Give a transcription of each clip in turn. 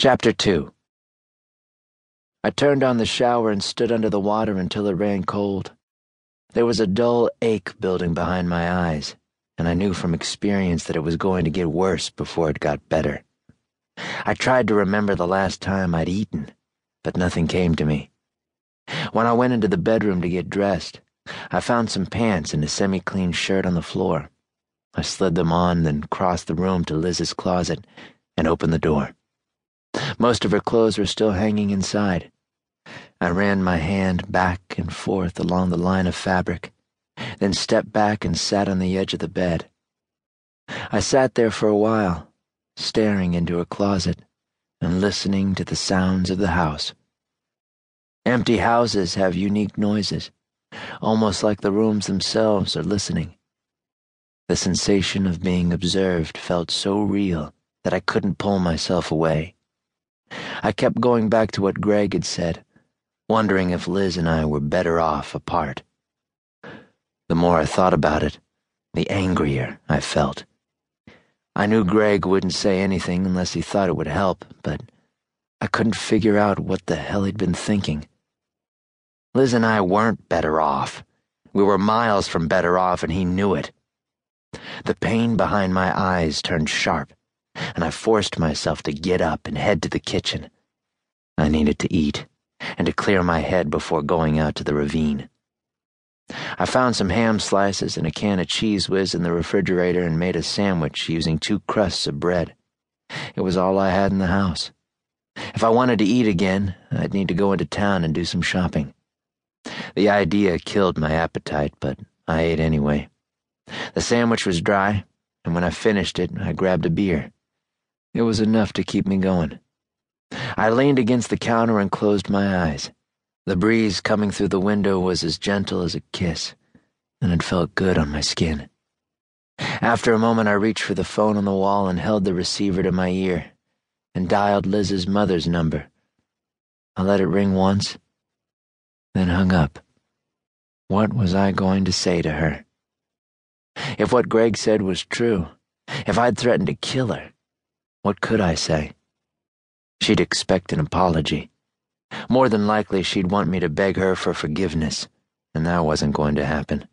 Chapter 2 I turned on the shower and stood under the water until it ran cold. There was a dull ache building behind my eyes, and I knew from experience that it was going to get worse before it got better. I tried to remember the last time I'd eaten, but nothing came to me. When I went into the bedroom to get dressed, I found some pants and a semi clean shirt on the floor. I slid them on, then crossed the room to Liz's closet and opened the door. Most of her clothes were still hanging inside. I ran my hand back and forth along the line of fabric, then stepped back and sat on the edge of the bed. I sat there for a while, staring into her closet and listening to the sounds of the house. Empty houses have unique noises, almost like the rooms themselves are listening. The sensation of being observed felt so real that I couldn't pull myself away. I kept going back to what Greg had said, wondering if Liz and I were better off apart. The more I thought about it, the angrier I felt. I knew Greg wouldn't say anything unless he thought it would help, but I couldn't figure out what the hell he'd been thinking. Liz and I weren't better off. We were miles from better off, and he knew it. The pain behind my eyes turned sharp, and I forced myself to get up and head to the kitchen. I needed to eat and to clear my head before going out to the ravine. I found some ham slices and a can of Cheez Whiz in the refrigerator and made a sandwich using two crusts of bread. It was all I had in the house. If I wanted to eat again, I'd need to go into town and do some shopping. The idea killed my appetite, but I ate anyway. The sandwich was dry, and when I finished it, I grabbed a beer. It was enough to keep me going. I leaned against the counter and closed my eyes. The breeze coming through the window was as gentle as a kiss, and it felt good on my skin. After a moment, I reached for the phone on the wall and held the receiver to my ear and dialed Liz's mother's number. I let it ring once, then hung up. What was I going to say to her? If what Greg said was true, if I'd threatened to kill her, what could I say? She'd expect an apology. More than likely, she'd want me to beg her for forgiveness, and that wasn't going to happen.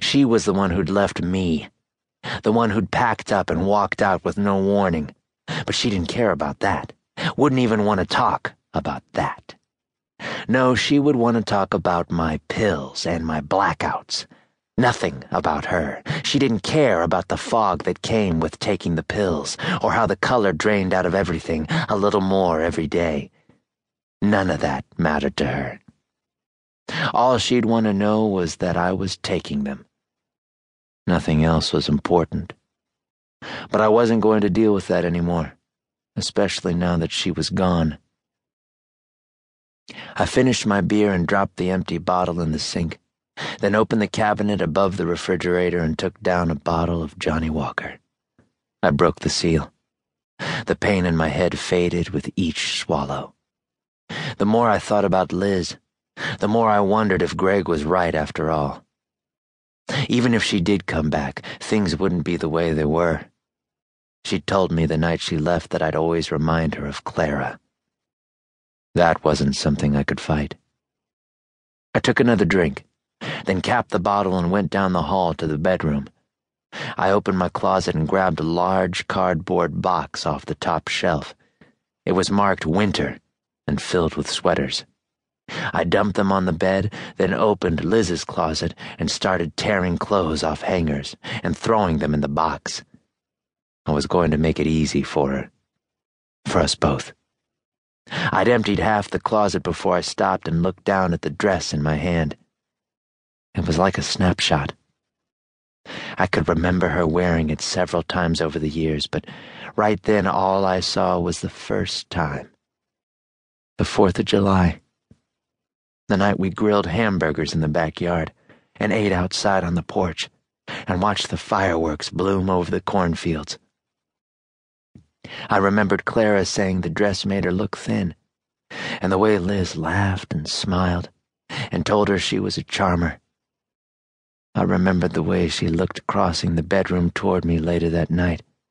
She was the one who'd left me, the one who'd packed up and walked out with no warning. But she didn't care about that, wouldn't even want to talk about that. No, she would want to talk about my pills and my blackouts. Nothing about her. She didn't care about the fog that came with taking the pills, or how the color drained out of everything a little more every day. None of that mattered to her. All she'd want to know was that I was taking them. Nothing else was important. But I wasn't going to deal with that anymore, especially now that she was gone. I finished my beer and dropped the empty bottle in the sink, then opened the cabinet above the refrigerator and took down a bottle of Johnnie Walker. I broke the seal. The pain in my head faded with each swallow. The more I thought about Liz, the more I wondered if Greg was right after all. Even if she did come back, things wouldn't be the way they were. She'd told me the night she left that I'd always remind her of Clara. That wasn't something I could fight. I took another drink, then capped the bottle and went down the hall to the bedroom. I opened my closet and grabbed a large cardboard box off the top shelf. It was marked winter and filled with sweaters. I dumped them on the bed, then opened Liz's closet and started tearing clothes off hangers and throwing them in the box. I was going to make it easy for her. For us both. I'd emptied half the closet before I stopped and looked down at the dress in my hand. It was like a snapshot. I could remember her wearing it several times over the years, but right then all I saw was the first time. The Fourth of July. The night we grilled hamburgers in the backyard and ate outside on the porch and watched the fireworks bloom over the cornfields. I remembered Clara saying the dress made her look thin, and the way Liz laughed and smiled and told her she was a charmer. I remembered the way she looked crossing the bedroom toward me later that night,